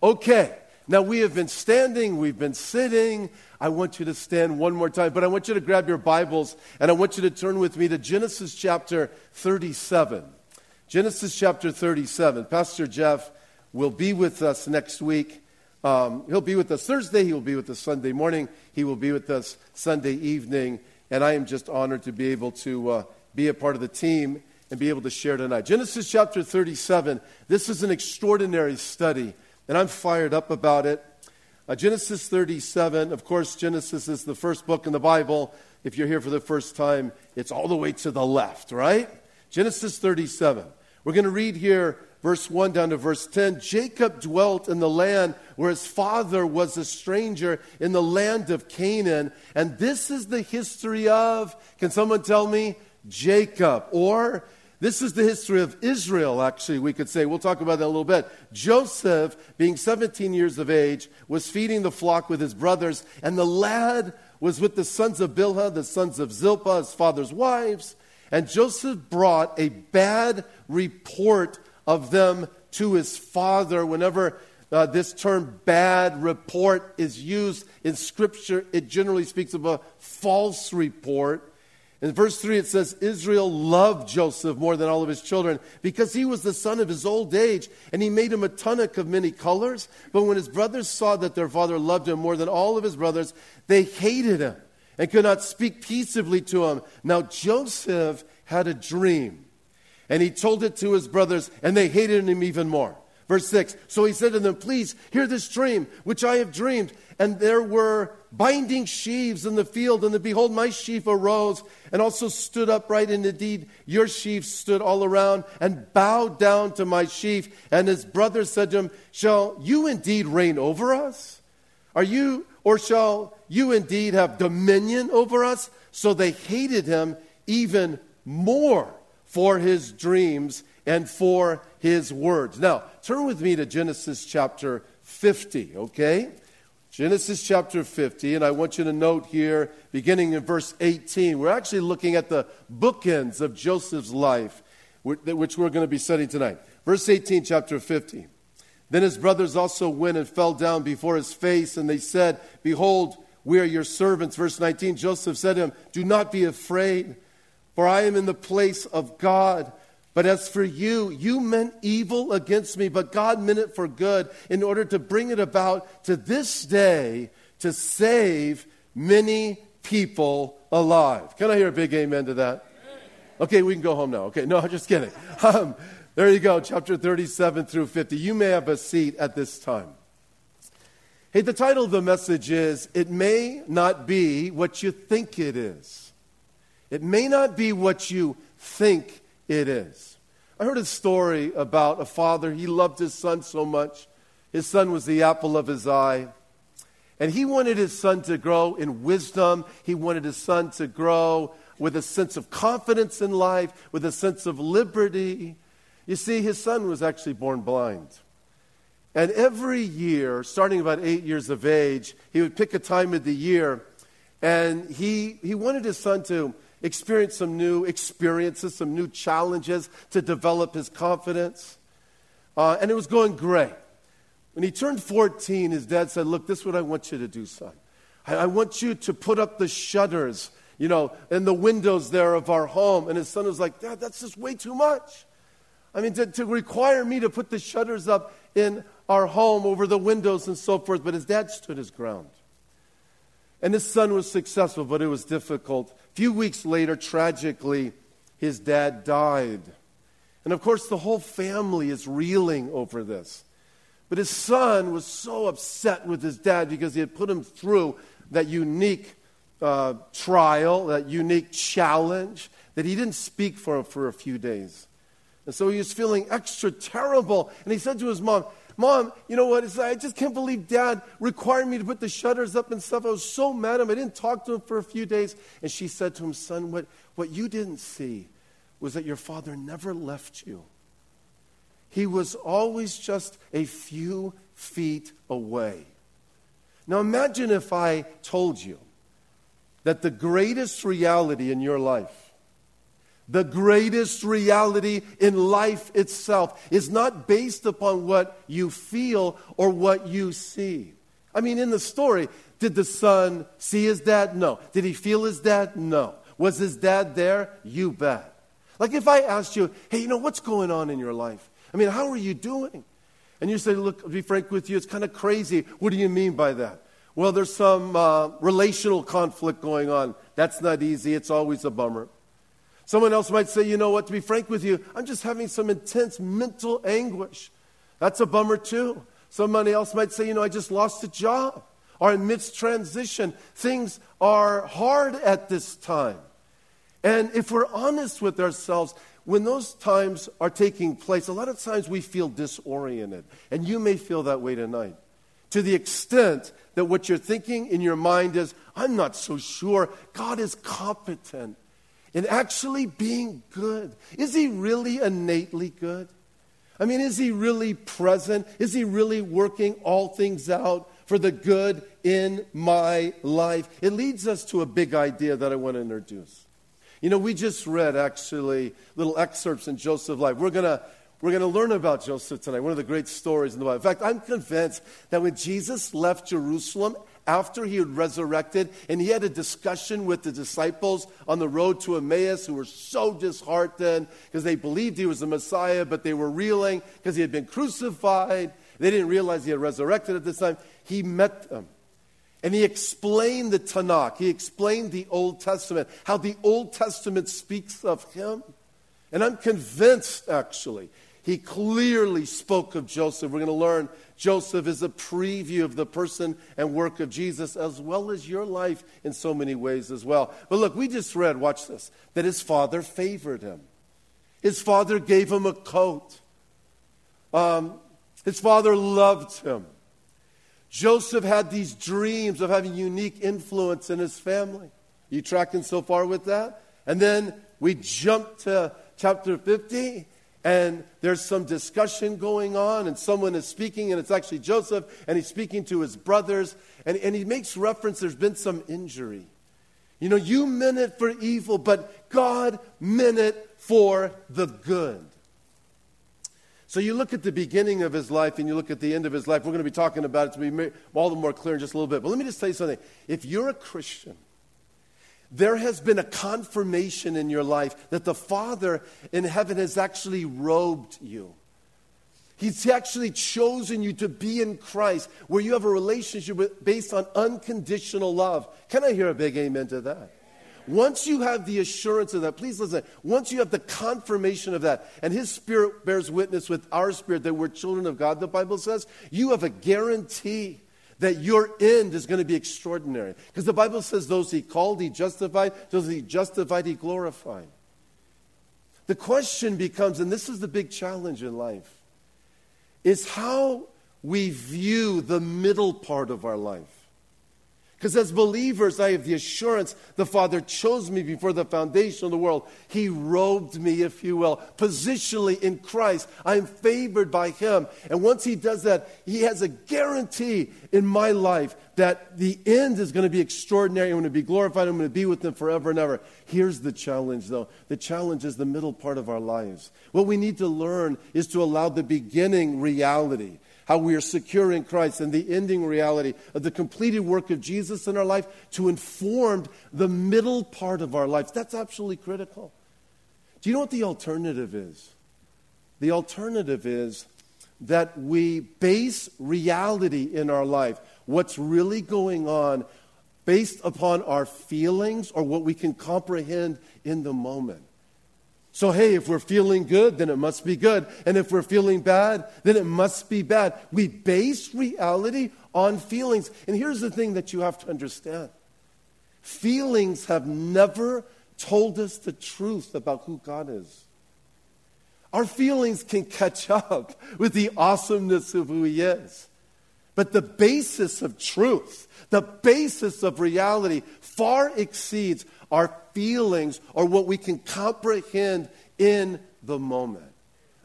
Okay, now we have been standing, we've been sitting. I want you to stand one more time, but I want you to grab your Bibles and I want you to turn with me to Genesis chapter 37. Genesis chapter 37. Pastor Jeff will be with us next week. Um, he'll be with us Thursday, he will be with us Sunday morning, he will be with us Sunday evening, and I am just honored to be able to uh, be a part of the team and be able to share tonight. Genesis chapter 37. This is an extraordinary study and I'm fired up about it. Uh, Genesis 37, of course, Genesis is the first book in the Bible. If you're here for the first time, it's all the way to the left, right? Genesis 37. We're going to read here verse 1 down to verse 10. Jacob dwelt in the land where his father was a stranger in the land of Canaan. And this is the history of, can someone tell me? Jacob, or this is the history of Israel, actually, we could say. We'll talk about that a little bit. Joseph, being 17 years of age, was feeding the flock with his brothers, and the lad was with the sons of Bilhah, the sons of Zilpah, his father's wives. And Joseph brought a bad report of them to his father. Whenever uh, this term bad report is used in Scripture, it generally speaks of a false report. In verse 3, it says, Israel loved Joseph more than all of his children because he was the son of his old age, and he made him a tunic of many colors. But when his brothers saw that their father loved him more than all of his brothers, they hated him and could not speak peaceably to him. Now Joseph had a dream, and he told it to his brothers, and they hated him even more. Verse 6 So he said to them, Please hear this dream which I have dreamed. And there were binding sheaves in the field, and behold, my sheaf arose and also stood upright, and indeed your sheaf stood all around and bowed down to my sheaf. And his brothers said to him, Shall you indeed reign over us? Are you, or shall you indeed have dominion over us? So they hated him even more for his dreams and for his words. Now, turn with me to Genesis chapter 50, okay? Genesis chapter 50, and I want you to note here, beginning in verse 18, we're actually looking at the bookends of Joseph's life, which we're going to be studying tonight. Verse 18, chapter 50. Then his brothers also went and fell down before his face, and they said, Behold, we are your servants. Verse 19, Joseph said to him, Do not be afraid, for I am in the place of God. But as for you, you meant evil against me, but God meant it for good in order to bring it about to this day to save many people alive. Can I hear a big amen to that? Okay, we can go home now. Okay, no, I'm just kidding. Um, there you go, chapter 37 through 50. You may have a seat at this time. Hey, the title of the message is It May Not Be What You Think It Is. It may not be what you think it is. I heard a story about a father. He loved his son so much. His son was the apple of his eye. And he wanted his son to grow in wisdom. He wanted his son to grow with a sense of confidence in life, with a sense of liberty. You see, his son was actually born blind. And every year, starting about eight years of age, he would pick a time of the year and he, he wanted his son to experience some new experiences, some new challenges to develop his confidence. Uh, and it was going great. When he turned 14, his dad said, Look, this is what I want you to do, son. I, I want you to put up the shutters, you know, in the windows there of our home. And his son was like, Dad, that's just way too much. I mean, to, to require me to put the shutters up in our home over the windows and so forth. But his dad stood his ground. And his son was successful, but it was difficult. A few weeks later, tragically, his dad died. And of course, the whole family is reeling over this. But his son was so upset with his dad because he had put him through that unique uh, trial, that unique challenge, that he didn't speak for him for a few days. And so he was feeling extra terrible. And he said to his mom, Mom, you know what? Like, I just can't believe Dad required me to put the shutters up and stuff. I was so mad at him. I didn't talk to him for a few days. And she said to him, Son, what, what you didn't see was that your father never left you. He was always just a few feet away. Now imagine if I told you that the greatest reality in your life, The greatest reality in life itself is not based upon what you feel or what you see. I mean, in the story, did the son see his dad? No. Did he feel his dad? No. Was his dad there? You bet. Like if I asked you, hey, you know, what's going on in your life? I mean, how are you doing? And you say, look, be frank with you, it's kind of crazy. What do you mean by that? Well, there's some uh, relational conflict going on. That's not easy. It's always a bummer. Someone else might say, you know what, to be frank with you, I'm just having some intense mental anguish. That's a bummer too. Somebody else might say, you know, I just lost a job. Or in midst transition, things are hard at this time. And if we're honest with ourselves, when those times are taking place, a lot of times we feel disoriented. And you may feel that way tonight. To the extent that what you're thinking in your mind is, I'm not so sure God is competent in actually being good. Is He really innately good? I mean, is He really present? Is He really working all things out for the good in my life? It leads us to a big idea that I want to introduce. You know, we just read actually little excerpts in Joseph's life. We're going to we're going to learn about Joseph tonight, one of the great stories in the Bible. In fact, I'm convinced that when Jesus left Jerusalem after he had resurrected and he had a discussion with the disciples on the road to Emmaus who were so disheartened because they believed he was the Messiah, but they were reeling because he had been crucified. They didn't realize he had resurrected at this time. He met them. And he explained the Tanakh. He explained the Old Testament, how the Old Testament speaks of him. And I'm convinced, actually, he clearly spoke of Joseph. We're going to learn Joseph is a preview of the person and work of Jesus, as well as your life in so many ways as well. But look, we just read, watch this, that his father favored him. His father gave him a coat. Um, his father loved him. Joseph had these dreams of having unique influence in his family. You tracking so far with that? And then we jump to chapter 50, and there's some discussion going on, and someone is speaking, and it's actually Joseph, and he's speaking to his brothers, and, and he makes reference there's been some injury. You know, you meant it for evil, but God meant it for the good. So you look at the beginning of his life and you look at the end of his life. We're going to be talking about it to be all the more clear in just a little bit. But let me just tell you something. If you're a Christian, there has been a confirmation in your life that the Father in heaven has actually robed you. He's actually chosen you to be in Christ, where you have a relationship with, based on unconditional love. Can I hear a big amen to that? Once you have the assurance of that, please listen. Once you have the confirmation of that, and His Spirit bears witness with our spirit that we're children of God, the Bible says, you have a guarantee that your end is going to be extraordinary. Because the Bible says, those He called, He justified, those He justified, He glorified. The question becomes, and this is the big challenge in life, is how we view the middle part of our life. Because as believers, I have the assurance the Father chose me before the foundation of the world. He robed me, if you will, positionally in Christ. I am favored by Him. And once He does that, He has a guarantee in my life that the end is going to be extraordinary. I'm going to be glorified. I'm going to be with Him forever and ever. Here's the challenge, though the challenge is the middle part of our lives. What we need to learn is to allow the beginning reality how we are secure in Christ, and the ending reality of the completed work of Jesus in our life to inform the middle part of our lives. That's absolutely critical. Do you know what the alternative is? The alternative is that we base reality in our life, what's really going on, based upon our feelings or what we can comprehend in the moment. So, hey, if we're feeling good, then it must be good. And if we're feeling bad, then it must be bad. We base reality on feelings. And here's the thing that you have to understand feelings have never told us the truth about who God is. Our feelings can catch up with the awesomeness of who He is. But the basis of truth, the basis of reality, far exceeds our feelings or what we can comprehend in the moment.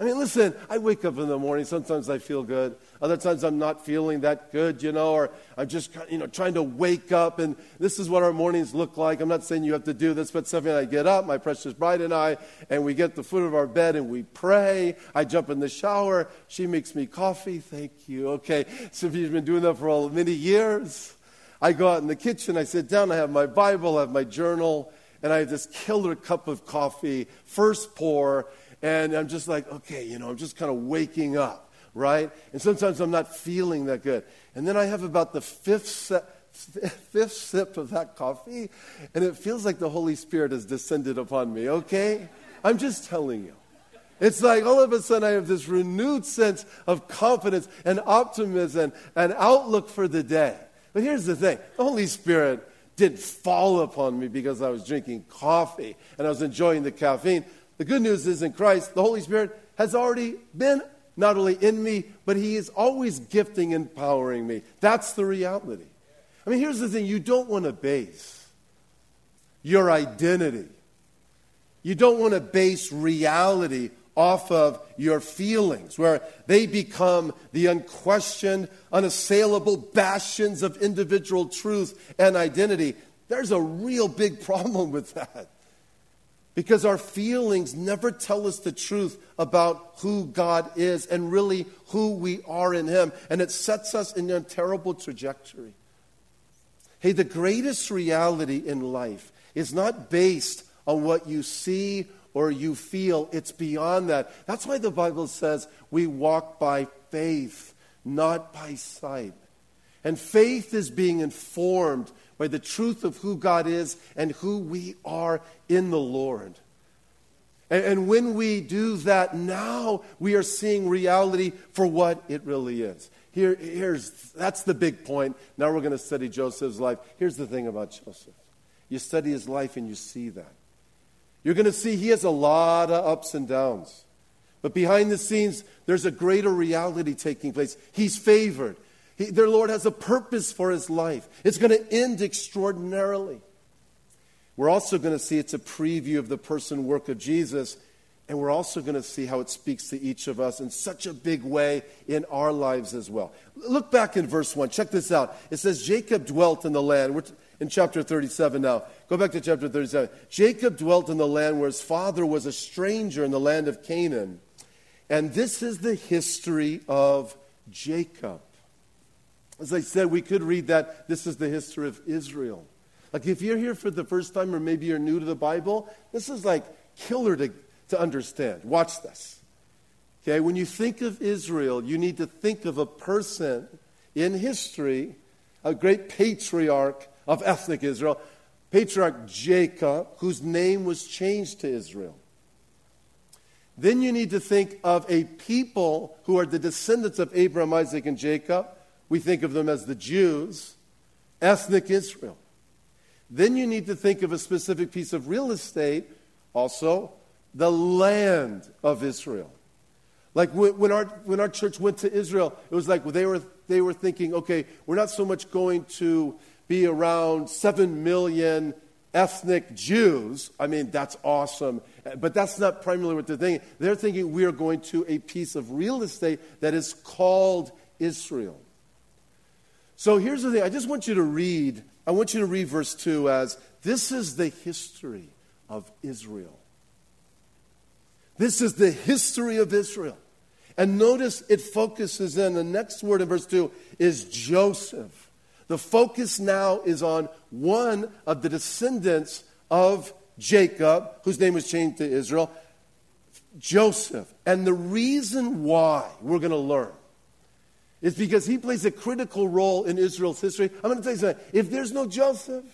I mean, listen, I wake up in the morning. Sometimes I feel good. Other times I'm not feeling that good, you know, or I'm just, you know, trying to wake up. And this is what our mornings look like. I'm not saying you have to do this, but something I get up, my precious bride and I, and we get the foot of our bed and we pray. I jump in the shower. She makes me coffee. Thank you. Okay. So you've been doing that for all many years. I go out in the kitchen. I sit down. I have my Bible. I have my journal. And I have this killer cup of coffee, first pour and I'm just like, okay, you know, I'm just kind of waking up, right? And sometimes I'm not feeling that good. And then I have about the fifth, fifth sip of that coffee, and it feels like the Holy Spirit has descended upon me, okay? I'm just telling you. It's like all of a sudden I have this renewed sense of confidence and optimism and outlook for the day. But here's the thing the Holy Spirit didn't fall upon me because I was drinking coffee and I was enjoying the caffeine. The good news is in Christ, the Holy Spirit has already been not only in me, but He is always gifting, and empowering me. That's the reality. I mean, here's the thing you don't want to base your identity, you don't want to base reality off of your feelings, where they become the unquestioned, unassailable bastions of individual truth and identity. There's a real big problem with that. Because our feelings never tell us the truth about who God is and really who we are in Him. And it sets us in a terrible trajectory. Hey, the greatest reality in life is not based on what you see or you feel, it's beyond that. That's why the Bible says we walk by faith, not by sight. And faith is being informed by the truth of who God is and who we are in the Lord. And, and when we do that, now we are seeing reality for what it really is. Here, here's, that's the big point. Now we're going to study Joseph's life. Here's the thing about Joseph you study his life and you see that. You're going to see he has a lot of ups and downs. But behind the scenes, there's a greater reality taking place. He's favored. He, their Lord has a purpose for his life. It's going to end extraordinarily. We're also going to see it's a preview of the person work of Jesus, and we're also going to see how it speaks to each of us in such a big way in our lives as well. Look back in verse 1. Check this out. It says, Jacob dwelt in the land. We're in chapter 37 now. Go back to chapter 37. Jacob dwelt in the land where his father was a stranger in the land of Canaan. And this is the history of Jacob. As I said, we could read that this is the history of Israel. Like if you're here for the first time or maybe you're new to the Bible, this is like killer to, to understand. Watch this. Okay, when you think of Israel, you need to think of a person in history, a great patriarch of ethnic Israel, patriarch Jacob, whose name was changed to Israel. Then you need to think of a people who are the descendants of Abraham, Isaac, and Jacob, we think of them as the Jews, ethnic Israel. Then you need to think of a specific piece of real estate, also the land of Israel. Like when our, when our church went to Israel, it was like they were, they were thinking, okay, we're not so much going to be around 7 million ethnic Jews. I mean, that's awesome. But that's not primarily what they're thinking. They're thinking we are going to a piece of real estate that is called Israel. So here's the thing I just want you to read, I want you to read verse 2 as this is the history of Israel. This is the history of Israel. And notice it focuses in the next word in verse 2 is Joseph. The focus now is on one of the descendants of Jacob, whose name was changed to Israel, Joseph. And the reason why we're going to learn is because he plays a critical role in Israel's history. I'm going to tell you something. If there's no Joseph,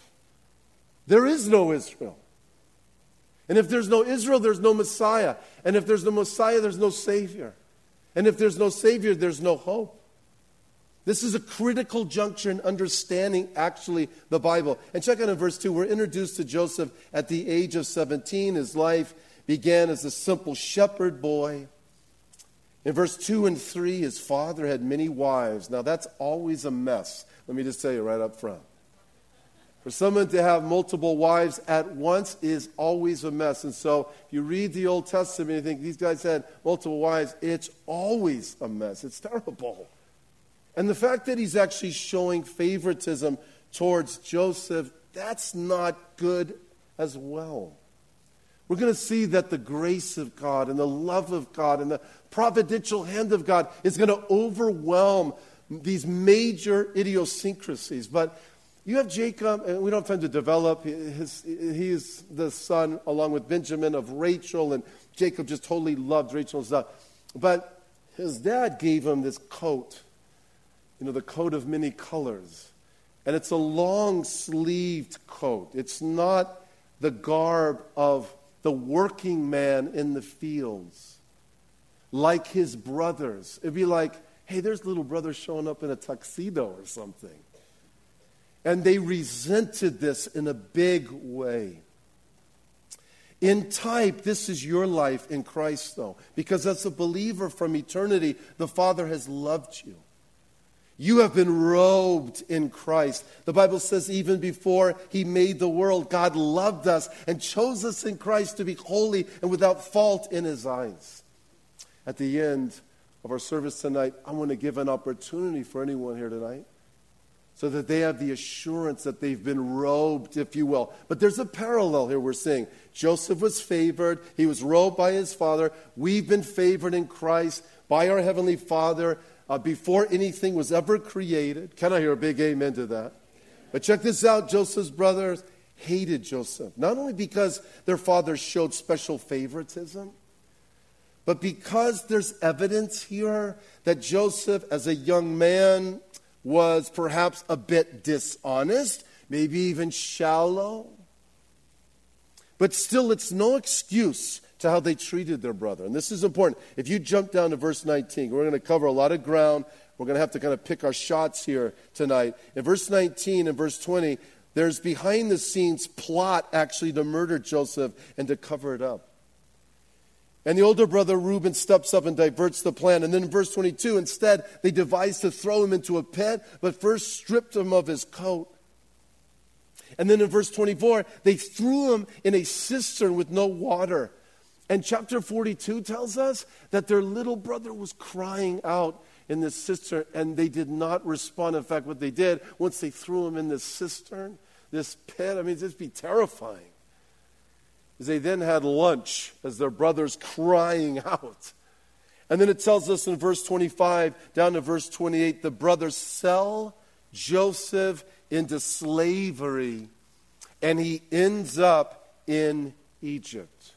there is no Israel. And if there's no Israel, there's no Messiah. And if there's no Messiah, there's no Savior. And if there's no Savior, there's no hope. This is a critical juncture in understanding actually the Bible. And check out in verse 2, we're introduced to Joseph at the age of 17. His life began as a simple shepherd boy. In verse 2 and 3, his father had many wives. Now, that's always a mess. Let me just tell you right up front. For someone to have multiple wives at once is always a mess. And so, if you read the Old Testament and you think these guys had multiple wives, it's always a mess. It's terrible. And the fact that he's actually showing favoritism towards Joseph, that's not good as well. We're going to see that the grace of God and the love of God and the providential hand of God is going to overwhelm these major idiosyncrasies. But you have Jacob, and we don't have time to develop. His, he is the son, along with Benjamin, of Rachel, and Jacob just totally loved Rachel and stuff. But his dad gave him this coat, you know, the coat of many colors. And it's a long sleeved coat. It's not the garb of the working man in the fields, like his brothers. It'd be like, hey, there's little brother showing up in a tuxedo or something. And they resented this in a big way. In type, this is your life in Christ, though, because as a believer from eternity, the Father has loved you. You have been robed in Christ. The Bible says, even before He made the world, God loved us and chose us in Christ to be holy and without fault in His eyes. At the end of our service tonight, I want to give an opportunity for anyone here tonight so that they have the assurance that they've been robed, if you will. But there's a parallel here we're seeing. Joseph was favored, he was robed by his father. We've been favored in Christ by our Heavenly Father uh, before anything was ever created. Can I hear a big amen to that? But check this out Joseph's brothers hated Joseph, not only because their father showed special favoritism. But because there's evidence here that Joseph, as a young man, was perhaps a bit dishonest, maybe even shallow. But still, it's no excuse to how they treated their brother. And this is important. If you jump down to verse 19, we're going to cover a lot of ground. We're going to have to kind of pick our shots here tonight. In verse 19 and verse 20, there's behind the scenes plot actually to murder Joseph and to cover it up. And the older brother Reuben steps up and diverts the plan. And then in verse 22, instead, they devise to throw him into a pit, but first stripped him of his coat. And then in verse 24, they threw him in a cistern with no water. And chapter 42 tells us that their little brother was crying out in this cistern, and they did not respond. In fact, what they did, once they threw him in this cistern, this pit, I mean, it'd just be terrifying they then had lunch as their brothers crying out. And then it tells us in verse 25 down to verse 28 the brothers sell Joseph into slavery and he ends up in Egypt.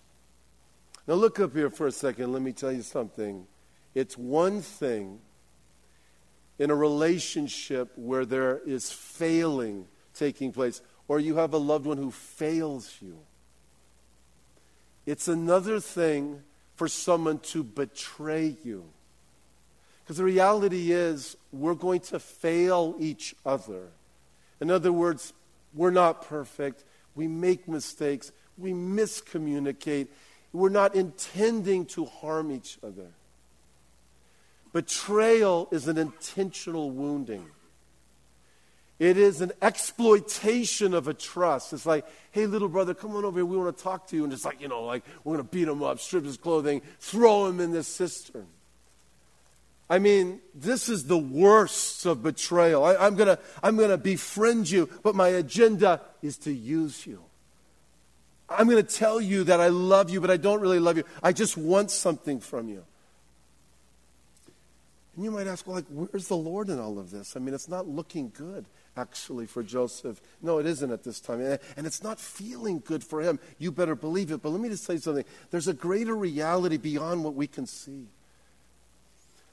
Now look up here for a second. Let me tell you something. It's one thing in a relationship where there is failing taking place, or you have a loved one who fails you. It's another thing for someone to betray you. Because the reality is, we're going to fail each other. In other words, we're not perfect. We make mistakes. We miscommunicate. We're not intending to harm each other. Betrayal is an intentional wounding. It is an exploitation of a trust. It's like, hey, little brother, come on over here. We want to talk to you. And it's like, you know, like, we're going to beat him up, strip his clothing, throw him in this cistern. I mean, this is the worst of betrayal. I, am going to I'm going to befriend you, but my agenda is to use you. I'm going to tell you that I love you, but I don't really love you. I just want something from you. And you might ask, well, like, where's the Lord in all of this? I mean, it's not looking good actually for Joseph. No, it isn't at this time. And it's not feeling good for him. You better believe it. But let me just say something. There's a greater reality beyond what we can see.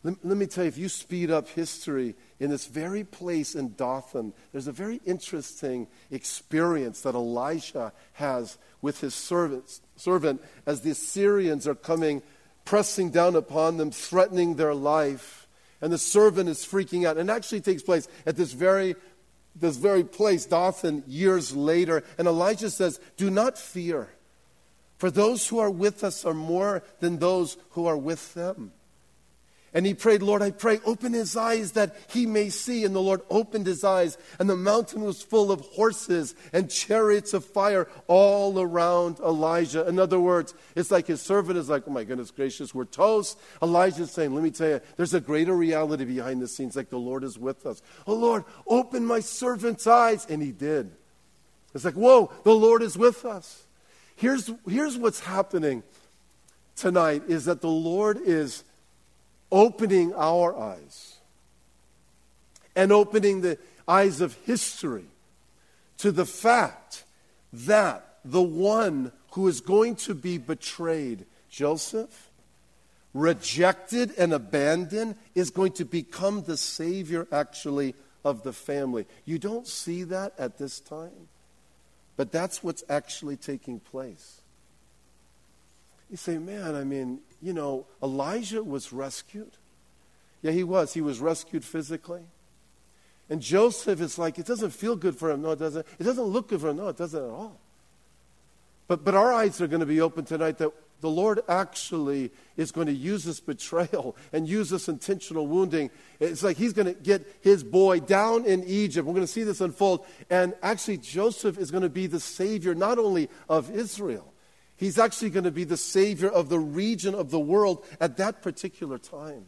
Let, me tell you, if you speed up history in this very place in Dothan, there's a very interesting experience that Elijah has with his servants, servant as the Assyrians are coming, pressing down upon them, threatening their life. And the servant is freaking out. And actually takes place at this very this very place, Dothan, years later. And Elijah says, Do not fear, for those who are with us are more than those who are with them. And he prayed, Lord, I pray, open his eyes that he may see. And the Lord opened his eyes, and the mountain was full of horses and chariots of fire all around Elijah. In other words, it's like his servant is like, oh my goodness gracious, we're toast. Elijah's saying, let me tell you, there's a greater reality behind the scenes, like the Lord is with us. Oh Lord, open my servant's eyes. And he did. It's like, whoa, the Lord is with us. Here's, here's what's happening tonight is that the Lord is opening our eyes and opening the eyes of history to the fact that the one who is going to be betrayed, Joseph, rejected and abandoned, is going to become the Savior actually of the family. You don't see that at this time, but that's what's actually taking place. You say, man, I mean, you know, Elijah was rescued. Yeah, he was. He was rescued physically. And Joseph is like, it doesn't feel good for him. No, it doesn't. It doesn't look good for him. No, it doesn't at all. But, but our eyes are going to be open tonight that the Lord actually is going to use this betrayal and use this intentional wounding. It's like he's going to get his boy down in Egypt. We're going to see this unfold. And actually, Joseph is going to be the savior not only of Israel, He's actually going to be the savior of the region of the world at that particular time.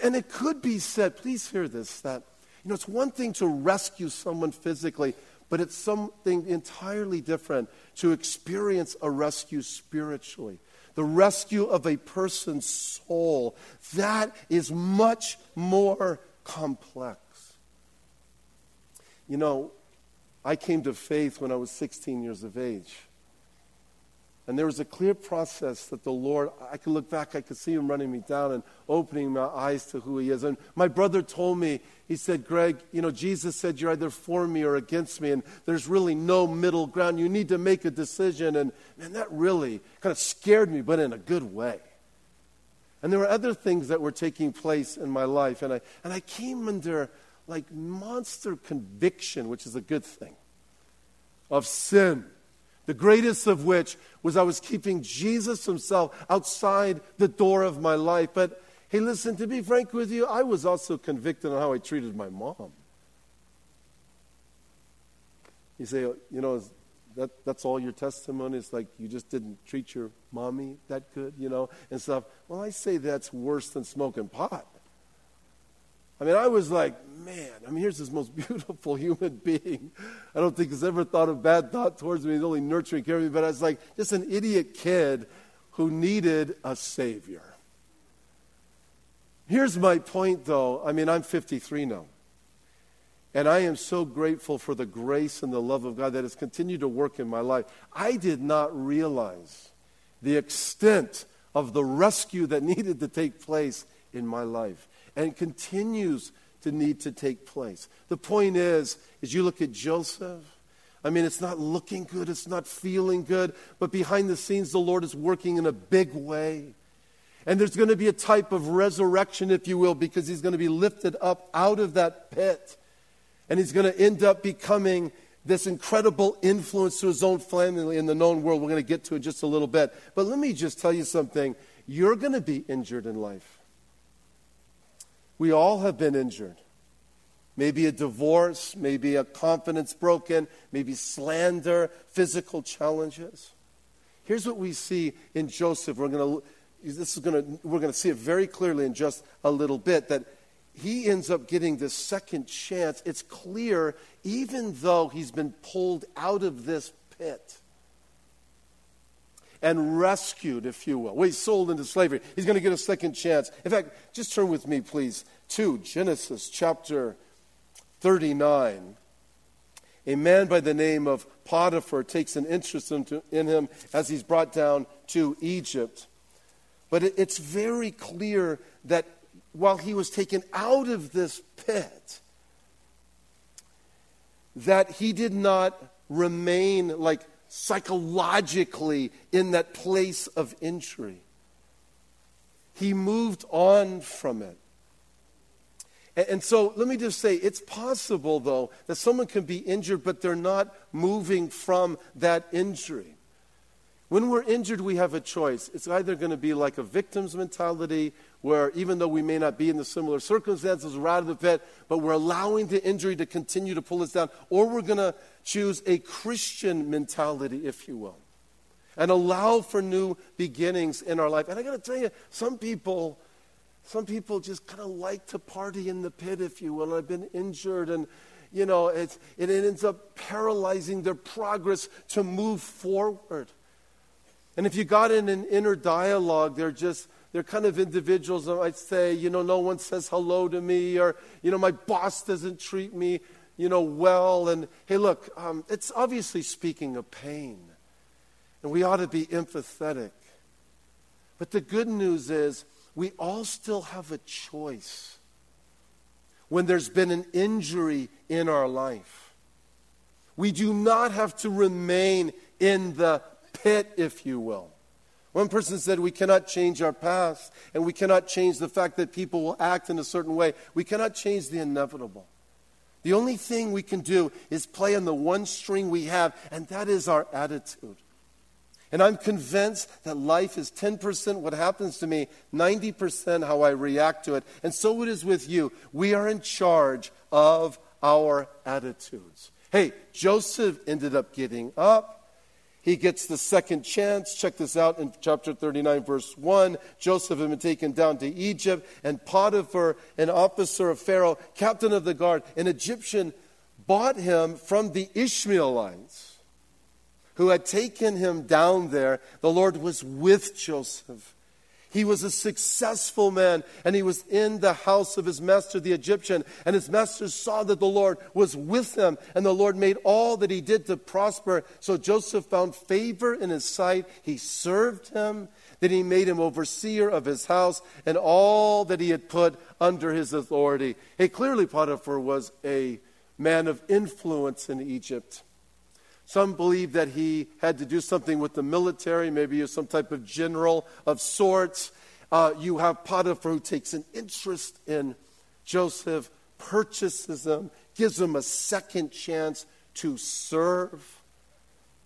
And it could be said, please hear this, that, you know, it's one thing to rescue someone physically, but it's something entirely different to experience a rescue spiritually. The rescue of a person's soul. That is much more complex. You know, I came to faith when I was 16 years of age. And there was a clear process that the Lord, I could look back, I could see him running me down and opening my eyes to who he is. And my brother told me, he said, Greg, you know, Jesus said you're either for me or against me, and there's really no middle ground. You need to make a decision. And man, that really kind of scared me, but in a good way. And there were other things that were taking place in my life, and I, and I came under like monster conviction, which is a good thing, of sin the greatest of which was I was keeping Jesus himself outside the door of my life. But hey, listen, to be frank with you, I was also convicted on how I treated my mom. You say, you know, that, that's all your testimony? It's like you just didn't treat your mommy that good, you know, and stuff. Well, I say that's worse than smoking pot. I mean, I was like, man, I mean, here's this most beautiful human being. I don't think he's ever thought a bad thought towards me. He's only nurturing care of me. But I was like, just an idiot kid who needed a savior. Here's my point, though. I mean, I'm 53 now. And I am so grateful for the grace and the love of God that has continued to work in my life. I did not realize the extent of the rescue that needed to take place in my life and continues to need to take place. The point is, as you look at Joseph, I mean, it's not looking good, it's not feeling good, but behind the scenes, the Lord is working in a big way. And there's going to be a type of resurrection, if you will, because he's going to be lifted up out of that pit. And he's going to end up becoming this incredible influence to his own family in the known world. We're going to get to it just a little bit. But let me just tell you something. You're going to be injured in life. We all have been injured. Maybe a divorce, maybe a confidence broken, maybe slander, physical challenges. Here's what we see in Joseph. We're going to this is going to we're going to see it very clearly in just a little bit that he ends up getting this second chance. It's clear even though he's been pulled out of this pit and rescued, if you will. He's sold into slavery. He's going to get a second chance. In fact, just turn with me, please, to Genesis chapter 39. A man by the name of Potiphar takes an interest in, in him as he's brought down to Egypt. But it's very clear that while he was taken out of this pit, that he did not remain like psychologically in that place of injury. He moved on from it. And, so let me just say it's possible, though, that someone can be injured, but they're not moving from that injury. When we're injured, we have a choice. It's either going to be like a victim's mentality, where even though we may not be in the similar circumstances, we're out of the pit, but we're allowing the injury to continue to pull us down, or we're going to choose a Christian mentality, if you will, and allow for new beginnings in our life. And I got to tell you, some people, some people just kind of like to party in the pit, if you will. I've been injured and you know, it, it ends up paralyzing their progress to move forward. And if you got in an inner dialogue, they're just, they're kind of individuals might say, you know, no one says hello to me, or, you know, my boss doesn't treat me, you know, well. And hey, look, um, it's obviously speaking of pain. And we ought to be empathetic. But the good news is, we all still have a choice when there's been an injury in our life. We do not have to remain in the pit, if you will. One person said, We cannot change our past, and we cannot change the fact that people will act in a certain way. We cannot change the inevitable. The only thing we can do is play on the one string we have, and that is our attitude. And I'm convinced that life is 10% what happens to me, 90% how I react to it. And so it is with you. We are in charge of our attitudes. Hey, Joseph ended up getting up. He gets the second chance. Check this out in chapter 39, verse 1. Joseph had been taken down to Egypt, and Potiphar, an officer of Pharaoh, captain of the guard, an Egyptian, bought him from the Ishmaelites who had taken him down there. The Lord was with Joseph. He was a successful man, and he was in the house of his master, the Egyptian. And his master saw that the Lord was with him, and the Lord made all that he did to prosper. So Joseph found favor in his sight. He served him. Then he made him overseer of his house and all that he had put under his authority. Hey, clearly Potiphar was a man of influence in Egypt. Some believe that he had to do something with the military, maybe he was some type of general of sorts. Uh, you have Potiphar who takes an interest in Joseph, purchases him, gives him a second chance to serve,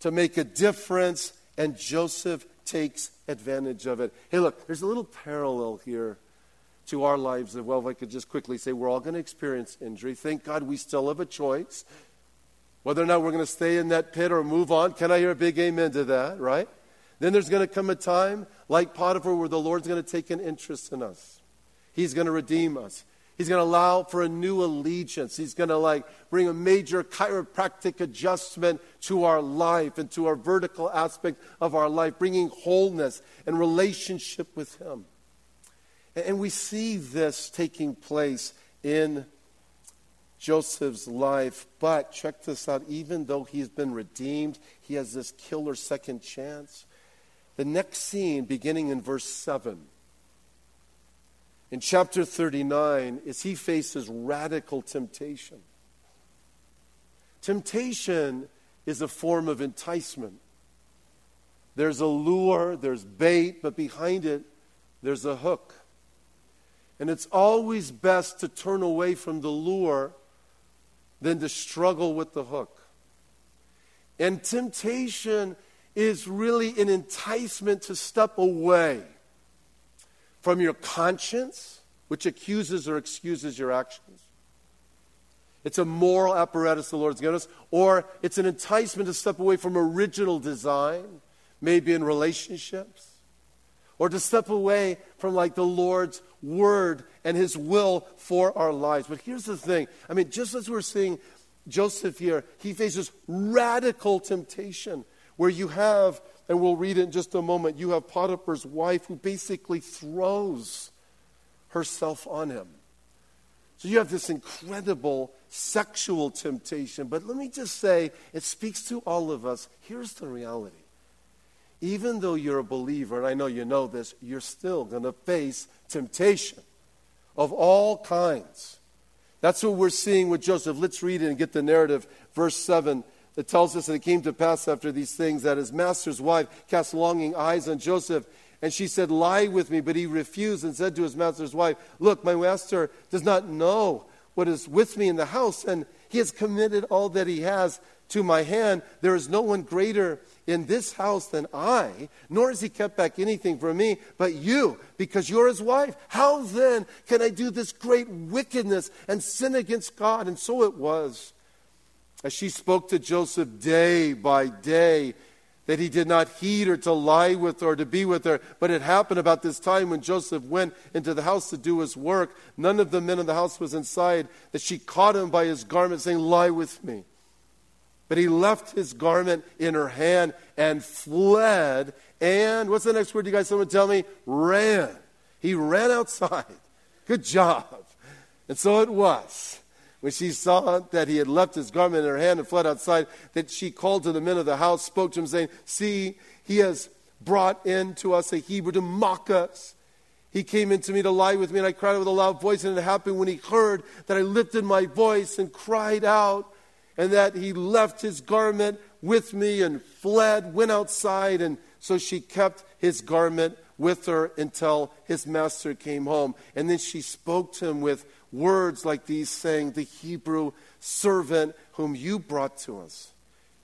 to make a difference, and Joseph takes advantage of it. Hey, look, there's a little parallel here to our lives. Well, if I could just quickly say, we're all going to experience injury. Thank God we still have a choice. Whether or not we're going to stay in that pit or move on, can I hear a big amen to that, right? Then there's going to come a time, like Potiphar, where the Lord's going to take an interest in us. He's going to redeem us. He's going to allow for a new allegiance. He's going to like bring a major chiropractic adjustment to our life and to our vertical aspect of our life, bringing wholeness and relationship with Him. And we see this taking place in Joseph's life. But check this out even though he's been redeemed, he has this killer second chance. The next scene, beginning in verse 7, in chapter 39, is he faces radical temptation. Temptation is a form of enticement. There's a lure, there's bait, but behind it, there's a hook. And it's always best to turn away from the lure than to struggle with the hook. And temptation is really an enticement to step away from your conscience, which accuses or excuses your actions. It's a moral apparatus the Lord's given us, or it's an enticement to step away from original design, maybe in relationships, or to step away from like the Lord's word and his will for our lives. But here's the thing I mean, just as we're seeing Joseph here, he faces radical temptation where you have, and we'll read it in just a moment, you have Potiphar's wife who basically throws herself on him. So you have this incredible sexual temptation. But let me just say, it speaks to all of us. Here's the reality even though you're a believer, and I know you know this, you're still going to face temptation of all kinds. That's what we're seeing with Joseph. Let's read it and get the narrative. Verse 7 that tells us that it came to pass after these things that his master's wife cast longing eyes on Joseph. And she said, Lie with me. But he refused and said to his master's wife, Look, my master does not know what is with me in the house, and he has committed all that he has to my hand. There is no one greater in this house than I, nor has he kept back anything from me but you, because you're his wife. How then can I do this great wickedness and sin against God? And so it was. As she spoke to Joseph day by day, that he did not heed her to lie with her, or to be with her. But it happened about this time when Joseph went into the house to do his work. None of the men in the house was inside, that she caught him by his garment, saying, Lie with me. But he left his garment in her hand and fled. And what's the next word you guys someone tell me? Ran. He ran outside. Good job. And so it was when she saw that he had left his garment in her hand and fled outside, that she called to the men of the house, spoke to him, saying, See, he has brought in to us a Hebrew to mock us. He came in to me to lie with me, and I cried out with a loud voice, and it happened when he heard that I lifted my voice and cried out, and that he left his garment with me and fled, went outside, and so she kept his garment with her until his master came home. And then she spoke to him with words like these, saying, The Hebrew servant whom you brought to us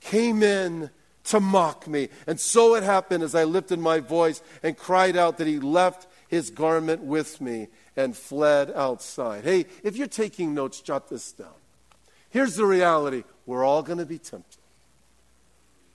came in to mock me. And so it happened as I lifted my voice and cried out that he left his garment with me and fled outside. Hey, if you're taking notes, jot this down. Here's the reality we're all going to be tempted.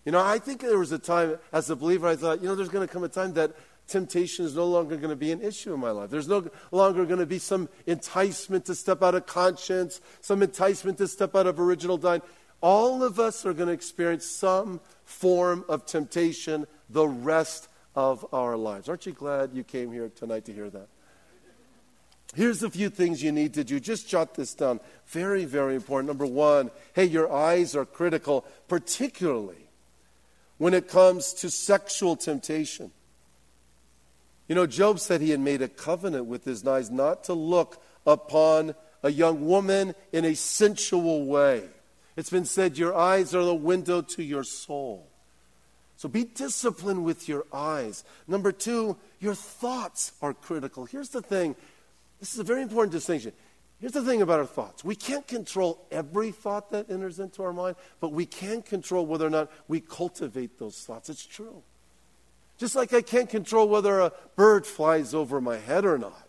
You know, I think there was a time as a believer, I thought, you know, there's going to come a time that temptation is no longer going to be an issue in my life. There's no longer going to be some enticement to step out of conscience, some enticement to step out of original design. All of us are going to experience some form of temptation the rest of our lives. Aren't you glad you came here tonight to hear that? Here's a few things you need to do. Just jot this down. Very, very important. Number one, hey, your eyes are critical, particularly when it comes to sexual temptation. You know, Job said he had made a covenant with his eyes not to look upon a young woman in a sensual way. It's been said, Your eyes are the window to your soul. So be disciplined with your eyes. Number two, your thoughts are critical. Here's the thing this is a very important distinction. Here's the thing about our thoughts we can't control every thought that enters into our mind, but we can control whether or not we cultivate those thoughts. It's true. Just like I can't control whether a bird flies over my head or not.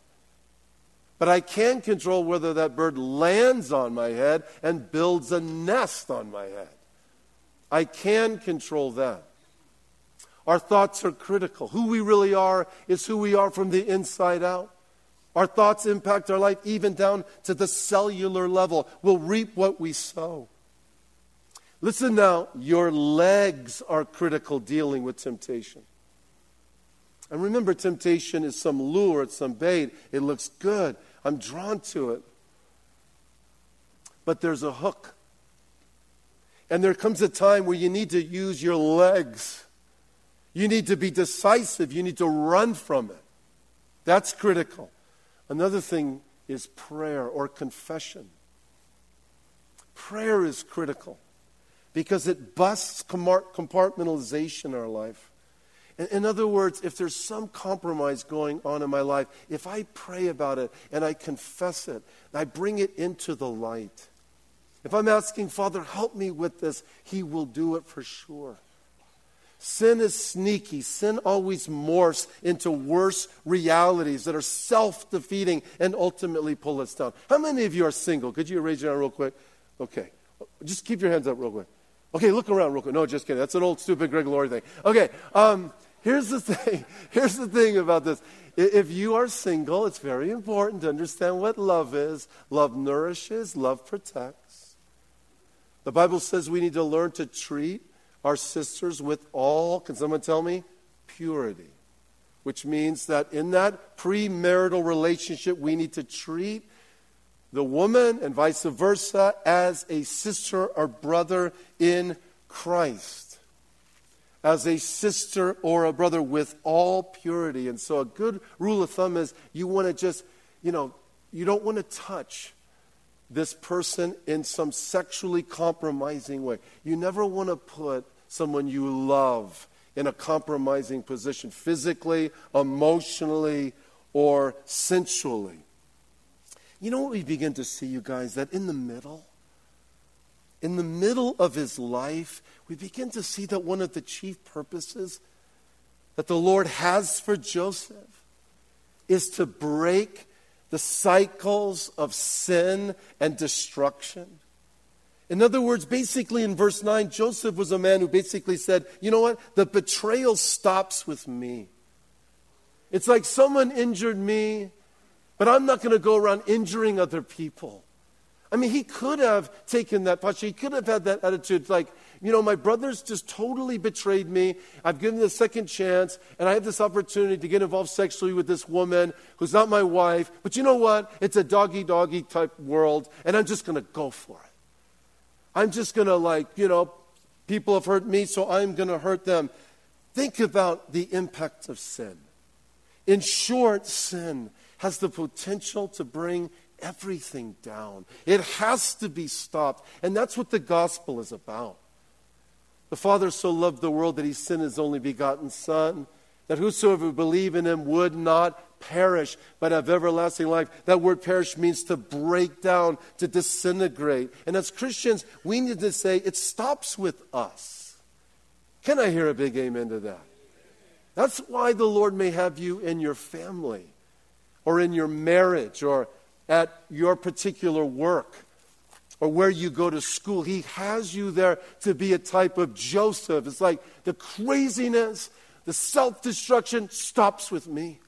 But I can control whether that bird lands on my head and builds a nest on my head. I can control that. Our thoughts are critical. Who we really are is who we are from the inside out. Our thoughts impact our life even down to the cellular level. We'll reap what we sow. Listen now, your legs are critical dealing with temptation. And remember, temptation is some lure, it's some bait. It looks good. I'm drawn to it. But there's a hook. And there comes a time where you need to use your legs. You need to be decisive. You need to run from it. That's critical. Another thing is prayer or confession. Prayer is critical because it busts compartmentalization in our life. In other words, if there's some compromise going on in my life, if I pray about it and I confess it, I bring it into the light. If I'm asking, Father, help me with this, He will do it for sure. Sin is sneaky. Sin always morphs into worse realities that are self defeating and ultimately pull us down. How many of you are single? Could you raise your hand real quick? Okay. Just keep your hands up real quick. Okay, look around real quick. No, just kidding. That's an old stupid Greg Laurie thing. Okay. Um, Here's the thing. Here's the thing about this. If you are single, it's very important to understand what love is. Love nourishes, love protects. The Bible says we need to learn to treat our sisters with all, can someone tell me? Purity. Which means that in that premarital relationship, we need to treat the woman and vice versa as a sister or brother in Christ as a sister or a brother with all purity. And so, a good rule of thumb is you want to just, you know, you don't want to touch this person in some sexually compromising way. You never want to put someone you love in a compromising position, physically, emotionally, or sensually. You know what we begin to see, you guys? That in the middle, in the middle of his life, we begin to see that one of the chief purposes that the Lord has for Joseph is to break the cycles of sin and destruction. In other words, basically in verse 9, Joseph was a man who basically said, You know what? The betrayal stops with me. It's like someone injured me, but I'm not going to go around injuring other people. I mean, he could have taken that posture. He could have had that attitude like, you know, my brother's just totally betrayed me. I've given them a second chance, and I have this opportunity to get involved sexually with this woman who's not my wife. But you know what? It's a doggy doggy type world, and I'm just going to go for it. I'm just going to, like, you know, people have hurt me, so I'm going to hurt them. Think about the impact of sin. In short, sin has the potential to bring everything down. It has to be stopped. And that's what the gospel is about. The Father so loved the world that he sent his only begotten Son, that whosoever believe in him would not perish, but have everlasting life. That word perish means to break down, to disintegrate. And as Christians, we need to say it stops with us. Can I hear a big amen to that? That's why the Lord may have you in your family or in your marriage or at your particular work or where you go to school. He has you there to be a type of Joseph. It's like the craziness, the self destruction stops with me.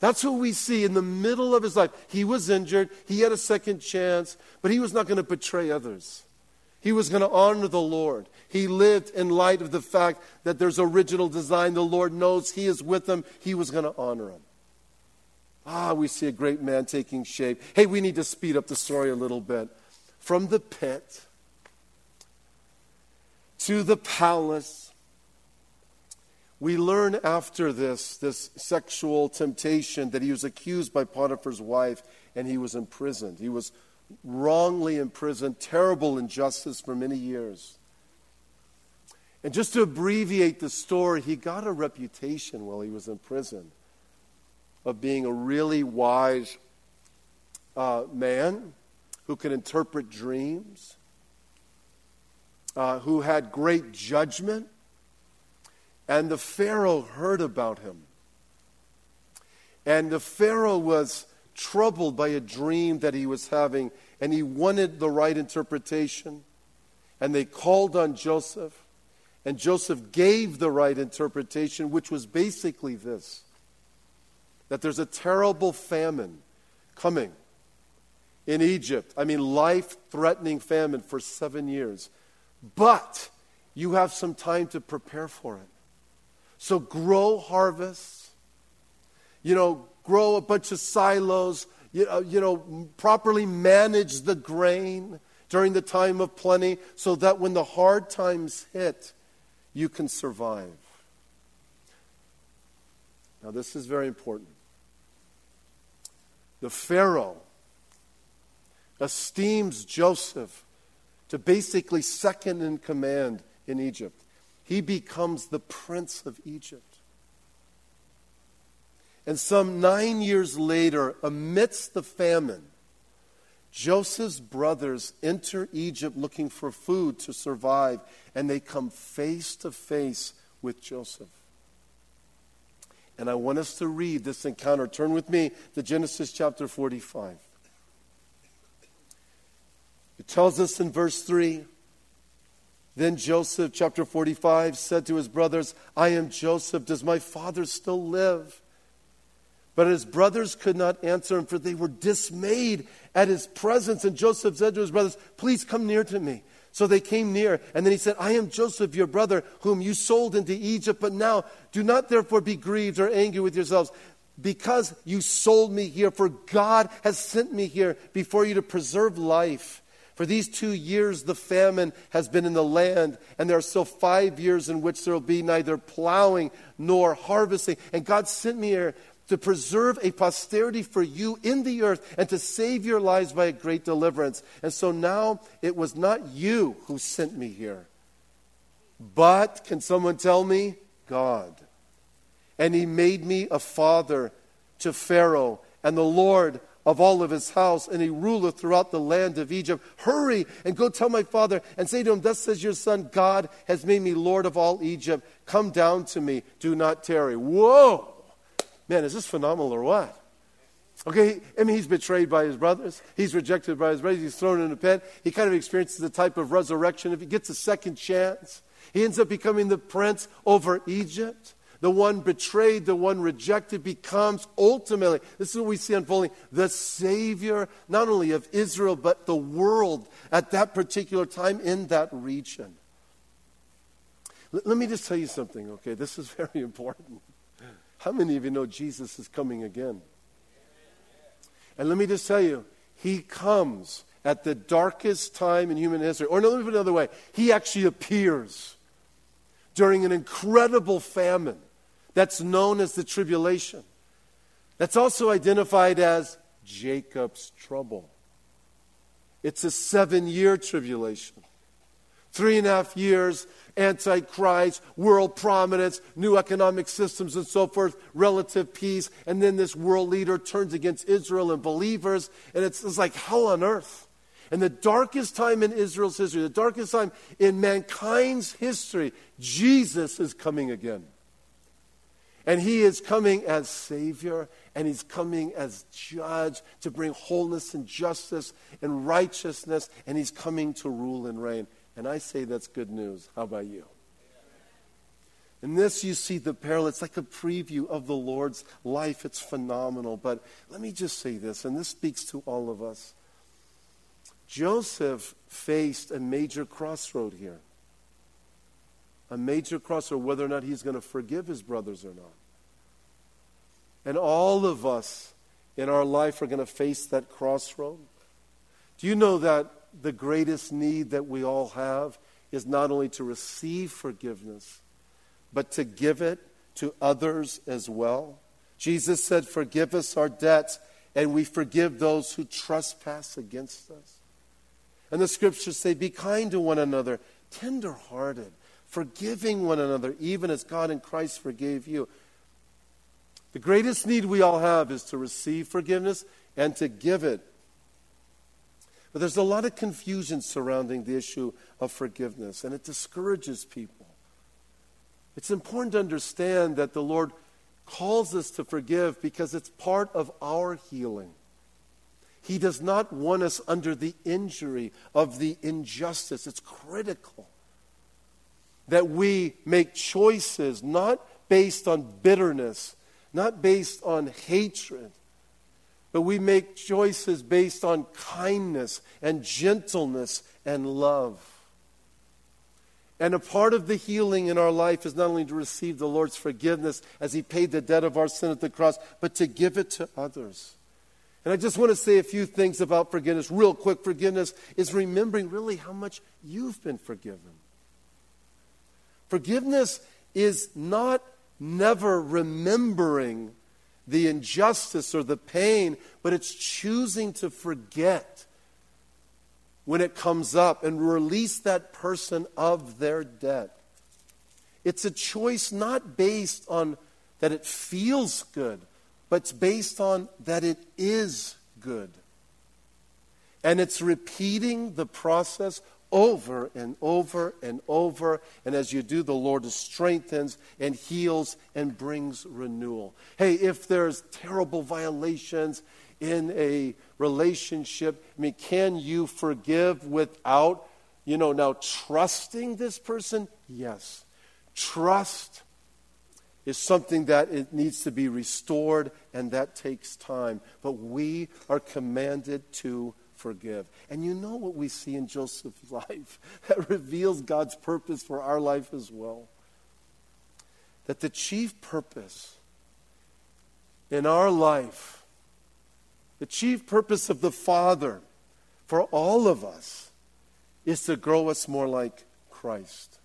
That's what we see in the middle of his life. He was injured, he had a second chance, but he was not going to betray others. He was going to honor the Lord. He lived in light of the fact that there's original design. The Lord knows He is with him. He was going to honor him. Ah, we see a great man taking shape. Hey, we need to speed up the story a little bit. From the pit to the palace, we learn after this, this sexual temptation, that he was accused by Potiphar's wife and he was imprisoned. He was wrongly imprisoned, terrible injustice for many years. And just to abbreviate the story, he got a reputation while he was in prison of being a really wise uh, man who could interpret dreams, uh, who had great judgment. And the Pharaoh heard about him. And the Pharaoh was troubled by a dream that he was having, and he wanted the right interpretation. And they called on Joseph, and Joseph gave the right interpretation, which was basically this that there's a terrible famine coming in Egypt. I mean, life threatening famine for seven years. But you have some time to prepare for it. So grow harvests, you know, grow a bunch of silos, you know, you know, properly manage the grain during the time of plenty so that when the hard times hit, you can survive. Now, this is very important. The Pharaoh esteems Joseph to basically second in command in Egypt. He becomes the prince of Egypt. And some nine years later, amidst the famine, Joseph's brothers enter Egypt looking for food to survive, and they come face to face with Joseph. And I want us to read this encounter. Turn with me to Genesis chapter 45. Tells us in verse 3 Then Joseph, chapter 45, said to his brothers, I am Joseph. Does my father still live? But his brothers could not answer him, for they were dismayed at his presence. And Joseph said to his brothers, Please come near to me. So they came near, and then he said, I am Joseph, your brother, whom you sold into Egypt. But now do not therefore be grieved or angry with yourselves, because you sold me here, for God has sent me here before you to preserve life. For these two years the famine has been in the land, and there are still five years in which there will be neither plowing nor harvesting. And God sent me here to preserve a posterity for you in the earth and to save your lives by a great deliverance. And so now it was not you who sent me here, but, can someone tell me? God. And he made me a father to Pharaoh, and the Lord of all of his house, and he ruleth throughout the land of Egypt. Hurry and go tell my father and say to him, Thus says your son, God has made me Lord of all Egypt. Come down to me, do not tarry. Whoa! Man, is this phenomenal or what? Okay, I mean, he's betrayed by his brothers. He's rejected by his brothers. He's thrown in a pit. He kind of experiences the type of resurrection. If he gets a second chance, he ends up becoming the prince over Egypt. The one betrayed, the one rejected becomes ultimately, this is what we see unfolding, the Savior, not only of Israel, but the world at that particular time in that region. L- let me just tell you something, okay? This is very important. How many of you know Jesus is coming again? And let me just tell you, he comes at the darkest time in human history. Or no, let me put it another way. He actually appears during an incredible famine that's known as the tribulation. That's also identified as Jacob's trouble. It's a seven year tribulation. Three and a half years, Antichrist, world prominence, new economic systems, and so forth, relative peace. And then this world leader turns against Israel and believers, and it's, it's like hell on earth. And the darkest time in Israel's history, the darkest time in mankind's history, Jesus is coming again. And he is coming as Savior, and he's coming as Judge to bring wholeness and justice and righteousness, and he's coming to rule and reign. And I say that's good news. How about you? In this, you see the parallel. It's like a preview of the Lord's life. It's phenomenal. But let me just say this, and this speaks to all of us. Joseph faced a major crossroad here a major crossroad whether or not he's going to forgive his brothers or not. And all of us in our life are going to face that crossroad. Do you know that the greatest need that we all have is not only to receive forgiveness, but to give it to others as well? Jesus said, Forgive us our debts, and we forgive those who trespass against us. And the scriptures say, Be kind to one another, tender hearted forgiving one another, even as God in Christ forgave you. The greatest need we all have is to receive forgiveness and to give it. But there's a lot of confusion surrounding the issue of forgiveness, and it discourages people. It's important to understand that the Lord calls us to forgive because it's part of our healing. He does not want us under the injury of the injustice. It's critical that we make choices not based on bitterness, not based on hatred, but we make choices based on kindness and gentleness and love. And a part of the healing in our life is not only to receive the Lord's forgiveness as He paid the debt of our sin at the cross, but to give it to others. And I just want to say a few things about forgiveness. Real quick, forgiveness is remembering really how much you've been forgiven. Forgiveness is not never remembering the injustice or the pain, but it's choosing to forget when it comes up and release that person of their debt. It's a choice not based on that it feels good, but it's based on that it is good. And it's repeating the process over and over and over. And as you do, the Lord strengthens and heals and brings renewal. Hey, if there's terrible violations in a relationship, I mean, can you forgive without, you know, now trusting this person? Yes. Trust is something that it needs to be restored, and that takes time. But we are commanded to forgive. And you know what we see in Joseph's life that reveals God's purpose for our life as well. That the chief purpose in our life, the chief purpose of the Father for all of us, is to grow us more like Christ.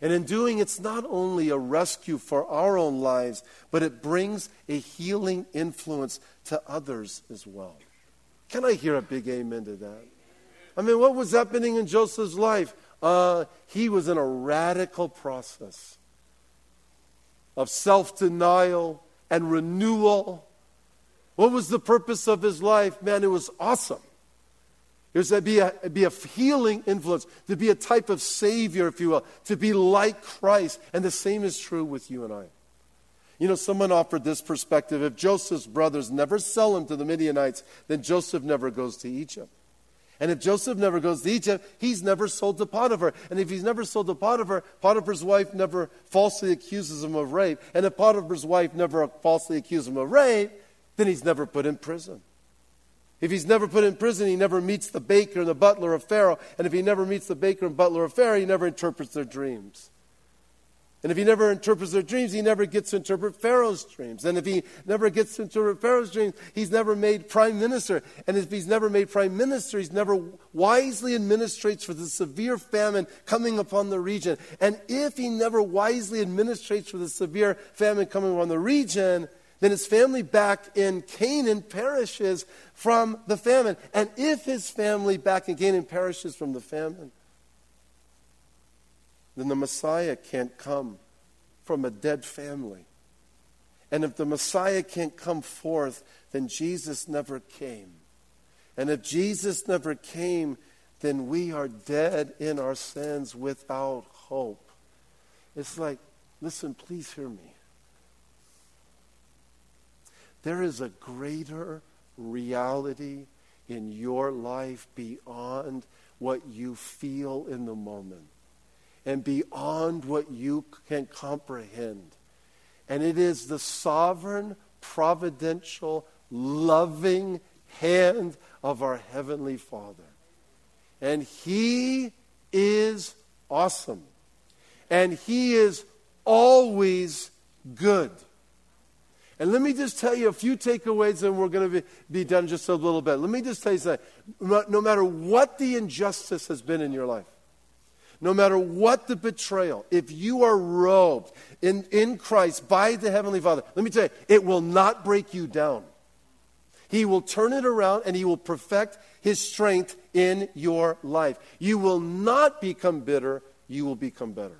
And in doing, it's not only a rescue for our own lives, but it brings a healing influence to others as well. Can I hear a big amen to that? I mean, what was happening in Joseph's life? Uh, he was in a radical process of self denial and renewal What was the purpose of his life? Man, it was awesome. It was to be a, be a healing influence, to be a type of savior, if you will, to be like Christ. And the same is true with you and I. You know, someone offered this perspective if Joseph's brothers never sell him to the Midianites, then Joseph never goes to Egypt. And if Joseph never goes to Egypt, he's never sold to Potiphar. And if he's never sold to Potiphar, Potiphar's wife never falsely accuses him of rape. And if Potiphar's wife never falsely accuses him of rape, then he's never put in prison. If he's never put in prison, he never meets the baker and the butler of Pharaoh. And if he never meets the baker and butler of Pharaoh, he never interprets their dreams. And if he never interprets their dreams, he never gets to interpret Pharaoh's dreams. And if he never gets to interpret Pharaoh's dreams, he's never made prime minister. And if he's never made prime minister, he's never wisely administrates for the severe famine coming upon the region. And if he never wisely administrates for the severe famine coming upon the region, then his family back in Canaan perishes from the famine. And if his family back in Canaan perishes from the famine, then the Messiah can't come from a dead family. And if the Messiah can't come forth, then Jesus never came. And if Jesus never came, then we are dead in our sins without hope. It's like, listen, please hear me. There is a greater reality in your life beyond what you feel in the moment and beyond what you can comprehend. And it is the sovereign, providential, loving hand of our Heavenly Father. And He is awesome. And He is always good. And let me just tell you a few takeaways, and we're going to be, be done just a little bit. Let me just tell you something. No matter what the injustice has been in your life, no matter what the betrayal, if you are robed in, in Christ by the Heavenly Father, let me tell you, it will not break you down. He will turn it around and He will perfect His strength in your life. You will not become bitter, you will become better.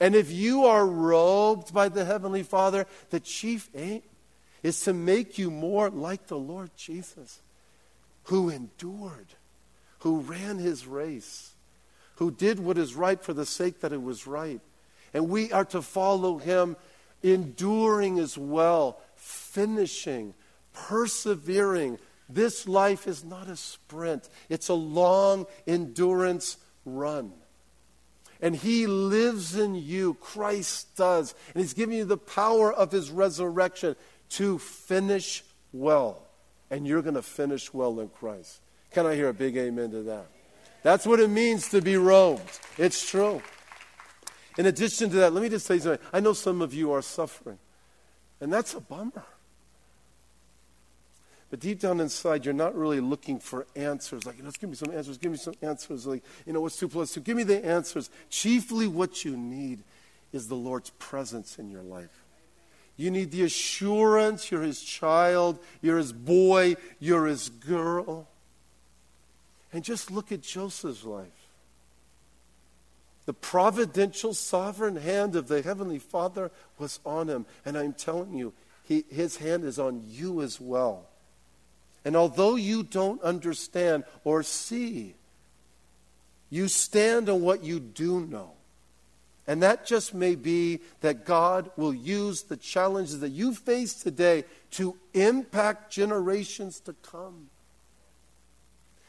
And if you are robed by the Heavenly Father, the chief aim is to make you more like the Lord Jesus, who endured, who ran His race who did what is right for the sake that it was right. And we are to follow him, enduring as well, finishing, persevering. This life is not a sprint, it's a long endurance run. And he lives in you, Christ does. And he's giving you the power of his resurrection to finish well. And you're going to finish well in Christ. Can I hear a big amen to that? That's what it means to be robed. It's true. In addition to that, let me just say something. I know some of you are suffering, and that's a bummer. But deep down inside, you're not really looking for answers. Like, you know, give me some answers, give me some answers. Like, you know, what's two plus two? Give me the answers. Chiefly, what you need is the Lord's presence in your life. You need the assurance you're his child, you're his boy, you're his girl. And just look at Joseph's life. The providential, sovereign hand of the Heavenly Father was on him. And I'm telling you, he, his hand is on you as well. And although you don't understand or see, you stand on what you do know. And that just may be that God will use the challenges that you face today to impact generations to come.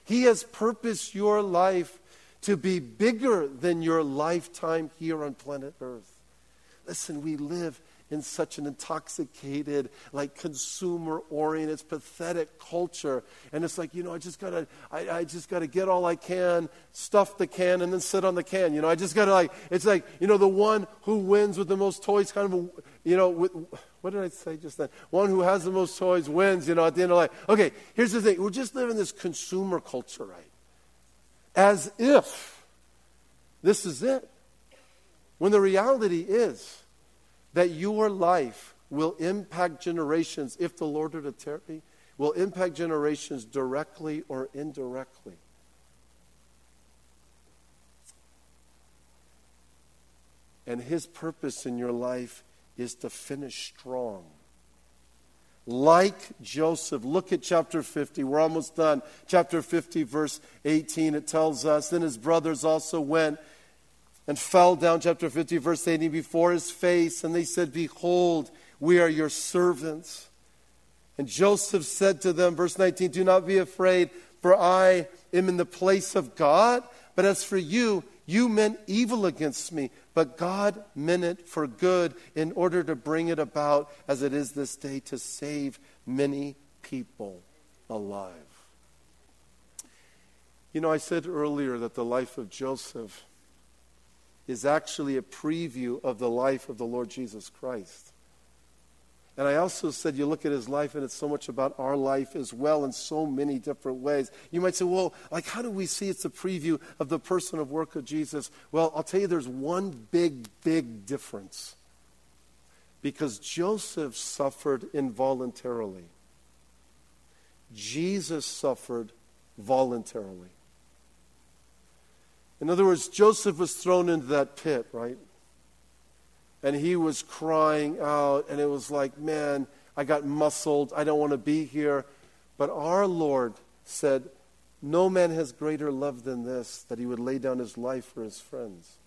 He has purposed your life to be bigger than your lifetime here on planet Earth. Listen, we live in such an intoxicated, like consumer oriented, pathetic culture. And it's like, you know, I just gotta, I, I just gotta get all I can, stuff the can, and then sit on the can. You know, I just gotta like, it's like, you know, the one who wins with the most toys, kind of, a, you know, with, what did I say just then? One who has the most toys wins, you know, at the end of life. Okay, here's the thing. We're just living this consumer culture, right? As if this is it. When the reality is that your life will impact generations, if the Lord were to tarry, will impact generations directly or indirectly. And his purpose in your life is to finish strong, like Joseph. Look at chapter 50. We're almost done. Chapter 50, verse 18, it tells us Then his brothers also went and fell down, chapter 50, verse 18, before his face, and they said, Behold, we are your servants. And Joseph said to them, verse 19, Do not be afraid, for I am in the place of God. But as for you, you meant evil against me, but God meant it for good in order to bring it about as it is this day to save many people alive. You know, I said earlier that the life of Joseph is actually a preview of the life of the Lord Jesus Christ. And I also said, you look at his life, and it's so much about our life as well in so many different ways. You might say, well, like, how do we see it's a preview of the person of work of Jesus? Well, I'll tell you, there's one big, big difference. Because Joseph suffered involuntarily, Jesus suffered voluntarily. In other words, Joseph was thrown into that pit, right? And he was crying out, and it was like, man, I got muscled. I don't want to be here. But our Lord said, No man has greater love than this, that he would lay down his life for his friends.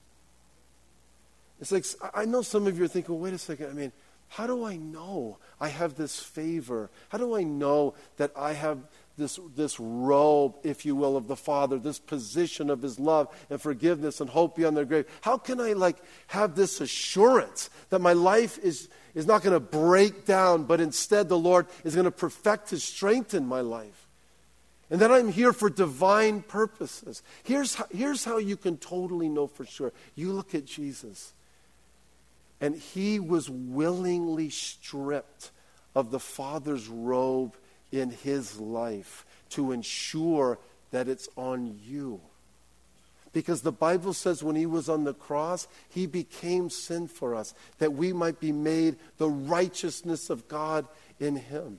It's like, I know some of you are thinking, wait a second, I mean, how do I know I have this favor? How do I know that I have this, this robe, if you will, of the Father, this position of His love and forgiveness and hope beyond the grave? How can I like have this assurance that my life is, is not going to break down, but instead the Lord is going to perfect His strength in my life? And that I'm here for divine purposes. Here's how, here's how you can totally know for sure. You look at Jesus, and He was willingly stripped of the Father's robe in his life to ensure that it's on you. Because the Bible says when he was on the cross, he became sin for us, that we might be made the righteousness of God in him.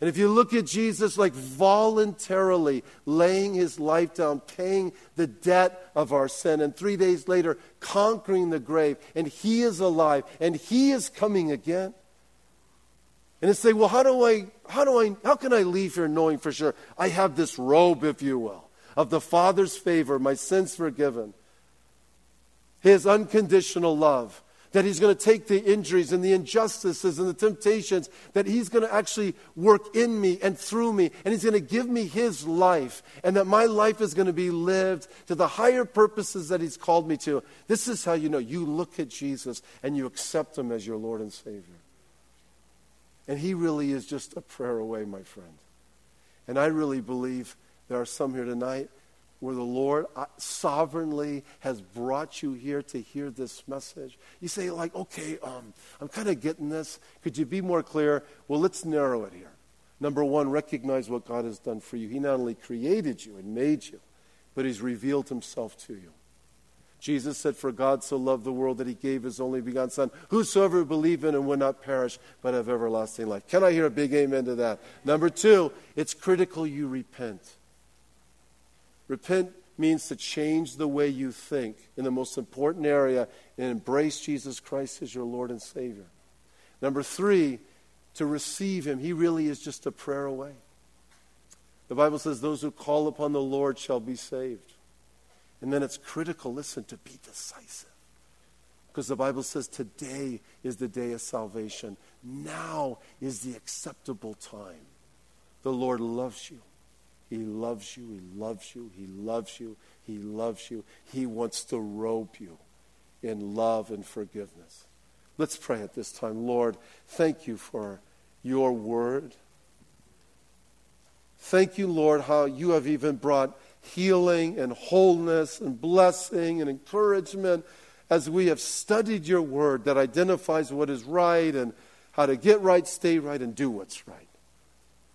And if you look at Jesus like voluntarily laying his life down, paying the debt of our sin, and three days later conquering the grave, and he is alive, and he is coming again. And say, well, how do I, how do I, how can I leave here knowing for sure I have this robe, if you will, of the Father's favor, my sins forgiven, His unconditional love, that He's going to take the injuries and the injustices and the temptations, that He's going to actually work in me and through me, and He's going to give me His life, and that my life is going to be lived to the higher purposes that He's called me to. This is how you know you look at Jesus and you accept Him as your Lord and Savior. And he really is just a prayer away, my friend. And I really believe there are some here tonight where the Lord uh, sovereignly has brought you here to hear this message. You say, like, okay, um, I'm kind of getting this. Could you be more clear? Well, let's narrow it here. Number one, recognize what God has done for you. He not only created you and made you, but He's revealed Himself to you. Jesus said, For God so loved the world that he gave his only begotten Son. Whosoever believe in him will not perish, but have everlasting life. Can I hear a big amen to that? Number two, it's critical you repent. Repent means to change the way you think in the most important area and embrace Jesus Christ as your Lord and Savior. Number three, to receive him. He really is just a prayer away. The Bible says, Those who call upon the Lord shall be saved. And then it's critical, listen, to be decisive. Because the Bible says today is the day of salvation. Now is the acceptable time. The Lord loves you. He loves you. He loves you. He loves you. He loves you. He wants to robe you in love and forgiveness. Let's pray at this time. Lord, thank you for your word. Thank you, Lord, how you have even brought healing and wholeness and blessing and encouragement as we have studied your word that identifies what is right and how to get right, stay right, and do what's right.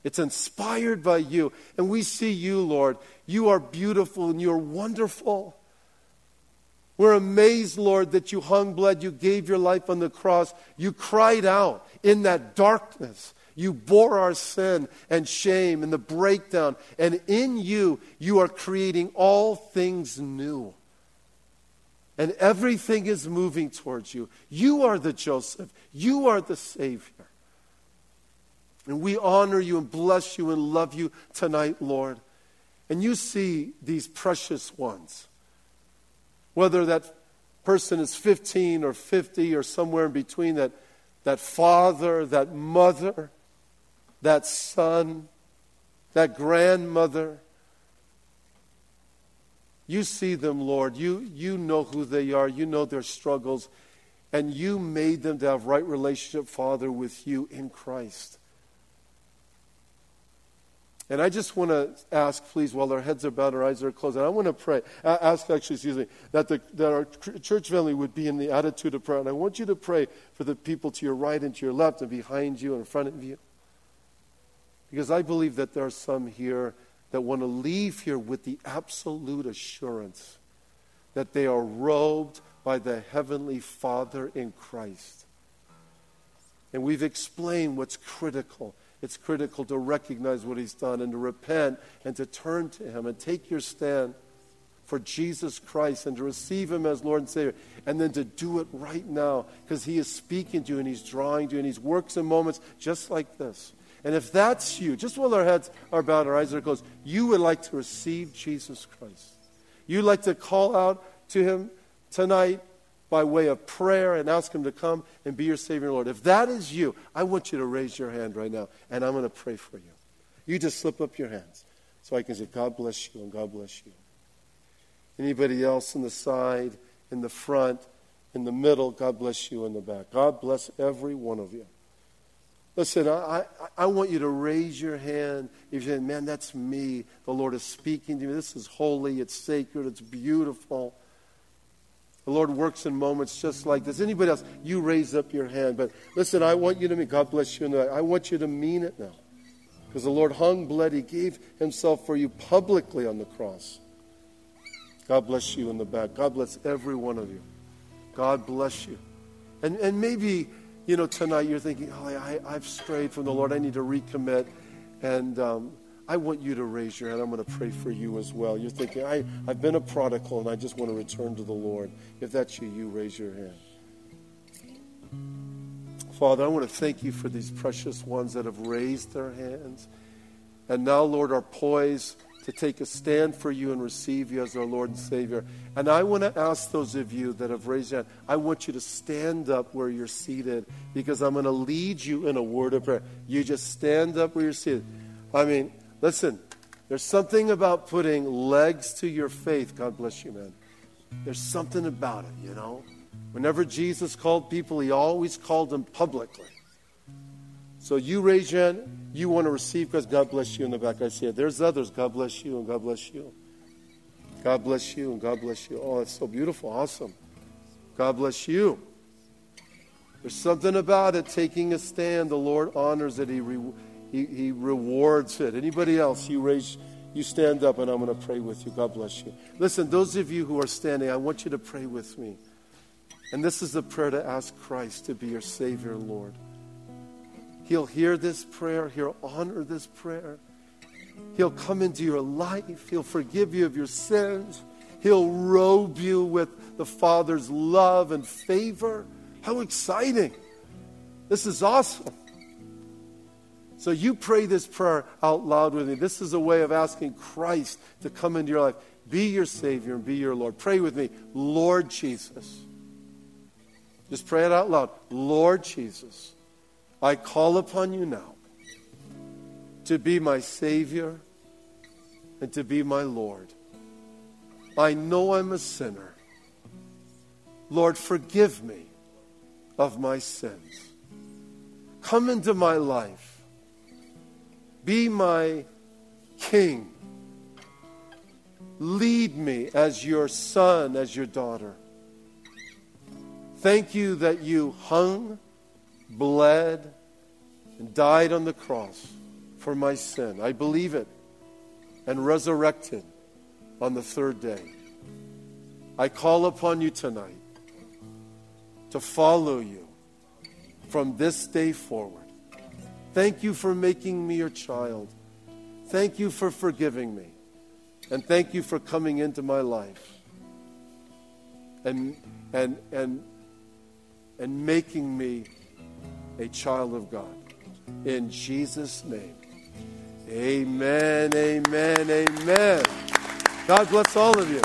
It's inspired by you. And we see you, Lord. You are beautiful and you're wonderful. We're amazed, Lord, that you hung blood, you gave your life on the cross. You cried out in that darkness you bore our sin and shame and the breakdown. And in you, you are creating all things new. And everything is moving towards you. You are the Joseph. You are the Savior. And we honor you and bless you and love you tonight, Lord. And you see these precious ones, whether that person is 15 or 50 or somewhere in between, that, that father, that mother, that son, that grandmother. You see them, Lord. You, you know who they are. You know their struggles. And you made them to have right relationship, Father, with you in Christ. And I just want to ask, please, while our heads are bowed, our eyes are closed, and I want to pray, ask actually, excuse me, that, the, that our church family would be in the attitude of prayer. And I want you to pray for the people to your right and to your left and behind you and in front of you. Because I believe that there are some here that want to leave here with the absolute assurance that they are robed by the Heavenly Father in Christ. And we've explained what's critical it's critical to recognize what he's done and to repent and to turn to him and take your stand for Jesus Christ and to receive him as Lord and Savior and then to do it right now because he is speaking to you and he's drawing to you and he works in moments just like this. And if that's you, just while our heads are bowed, our eyes are closed, you would like to receive Jesus Christ. You'd like to call out to him tonight by way of prayer and ask Him to come and be your Savior and Lord. If that is you, I want you to raise your hand right now, and I'm going to pray for you. You just slip up your hands so I can say, God bless you and God bless you. Anybody else in the side, in the front, in the middle, God bless you in the back. God bless every one of you. Listen, I, I, I, want you to raise your hand if you say, man, that's me. The Lord is speaking to me. This is holy. It's sacred. It's beautiful. The Lord works in moments just like this. Anybody else, you raise up your hand. But listen, I want you to mean, God bless you. In the. I want you to mean it now. Because the Lord hung, bled, He gave Himself for you publicly on the cross. God bless you in the back. God bless every one of you. God bless you. And, and maybe, you know, tonight you're thinking, oh, I, I've strayed from the Lord. I need to recommit. And um, I want you to raise your hand. I'm going to pray for you as well. You're thinking, I, I've been a prodigal and I just want to return to the Lord. If that's you, you raise your hand. Father, I want to thank you for these precious ones that have raised their hands. And now, Lord, are poised to take a stand for you and receive you as our Lord and Savior. And I want to ask those of you that have raised your hand, I want you to stand up where you're seated because I'm going to lead you in a word of prayer. You just stand up where you're seated. I mean, Listen, there's something about putting legs to your faith. God bless you, man. There's something about it, you know. Whenever Jesus called people, he always called them publicly. So you raise your hand, you want to receive because God bless you in the back. I see it. There's others. God bless you and God bless you. God bless you and God bless you. Oh, it's so beautiful. Awesome. God bless you. There's something about it taking a stand. The Lord honors it. He re- he, he rewards it. Anybody else, you raise, you stand up and I'm going to pray with you. God bless you. Listen, those of you who are standing, I want you to pray with me. And this is the prayer to ask Christ to be your Savior, Lord. He'll hear this prayer, He'll honor this prayer. He'll come into your life, He'll forgive you of your sins, He'll robe you with the Father's love and favor. How exciting! This is awesome. So you pray this prayer out loud with me. This is a way of asking Christ to come into your life, be your Savior, and be your Lord. Pray with me, Lord Jesus. Just pray it out loud. Lord Jesus, I call upon you now to be my Savior and to be my Lord. I know I'm a sinner. Lord, forgive me of my sins. Come into my life be my king. Lead me as your son, as your daughter. Thank you that you hung, bled, and died on the cross for my sin. I believe it. And resurrected on the third day. I call upon you tonight to follow you from this day forward. Thank you for making me your child. Thank you for forgiving me. And thank you for coming into my life and, and, and, and making me a child of God. In Jesus' name. Amen, amen, amen. God bless all of you.